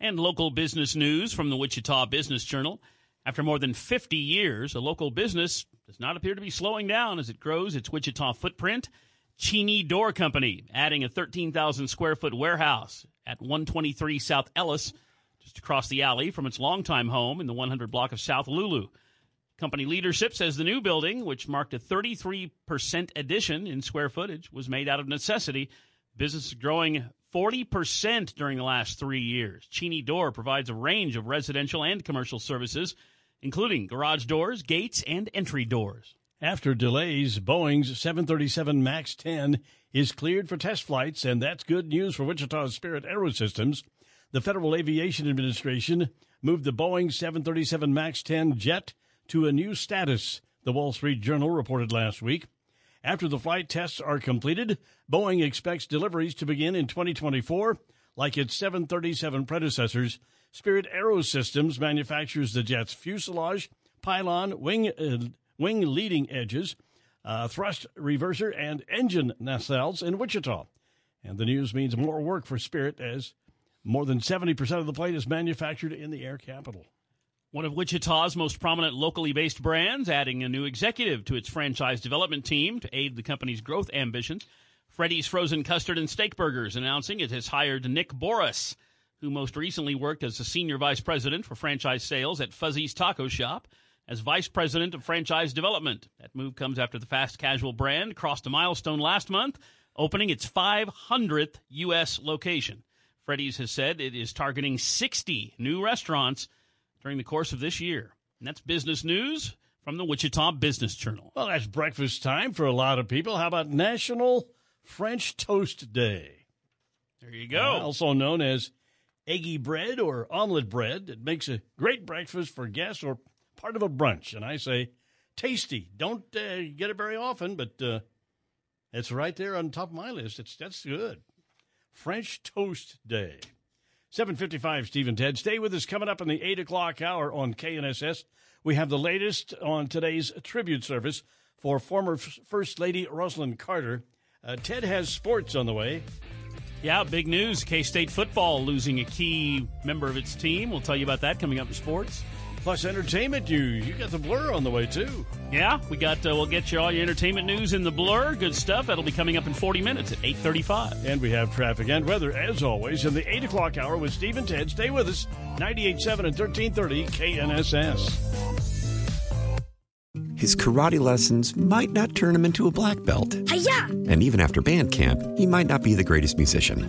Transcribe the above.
And local business news from the Wichita Business Journal. After more than 50 years, a local business does not appear to be slowing down as it grows its Wichita footprint. Cheney Door Company adding a 13,000 square foot warehouse at 123 South Ellis, just across the alley from its longtime home in the 100 block of South Lulu. Company leadership says the new building, which marked a 33% addition in square footage, was made out of necessity. Business is growing 40% during the last three years. Cheney Door provides a range of residential and commercial services, including garage doors, gates, and entry doors. After delays, Boeing's 737 MAX 10 is cleared for test flights, and that's good news for Wichita's Spirit Aerosystems. The Federal Aviation Administration moved the Boeing 737 MAX 10 jet to a new status, the Wall Street Journal reported last week. After the flight tests are completed, Boeing expects deliveries to begin in 2024. Like its 737 predecessors, Spirit Aerosystems manufactures the jet's fuselage, pylon, wing, uh, wing leading edges, uh, thrust reverser, and engine nacelles in Wichita. And the news means more work for Spirit as more than 70% of the plane is manufactured in the air capital. One of Wichita's most prominent locally based brands, adding a new executive to its franchise development team to aid the company's growth ambitions. Freddy's Frozen Custard and Steak Burgers announcing it has hired Nick Boris, who most recently worked as a senior vice president for franchise sales at Fuzzy's Taco Shop, as vice president of franchise development. That move comes after the fast casual brand crossed a milestone last month, opening its 500th U.S. location. Freddy's has said it is targeting 60 new restaurants during the course of this year. And that's business news from the Wichita Business Journal. Well, that's breakfast time for a lot of people. How about National French Toast Day? There you go. Also known as eggy bread or omelet bread. It makes a great breakfast for guests or part of a brunch. And I say, tasty. Don't uh, get it very often, but uh, it's right there on top of my list. It's That's good. French Toast Day. 755 Steve and Ted. Stay with us coming up in the 8 o'clock hour on KNSS. We have the latest on today's tribute service for former First Lady Rosalynn Carter. Uh, Ted has sports on the way. Yeah, big news. K State football losing a key member of its team. We'll tell you about that coming up in sports. Plus entertainment news. You got the blur on the way too. Yeah, we got. Uh, we'll get you all your entertainment news in the blur. Good stuff. That'll be coming up in 40 minutes at 8:35. And we have traffic and weather as always in the 8 o'clock hour with Steve and Ted. Stay with us. 98.7 and 1330 KNSS. His karate lessons might not turn him into a black belt. Hi-ya! And even after band camp, he might not be the greatest musician.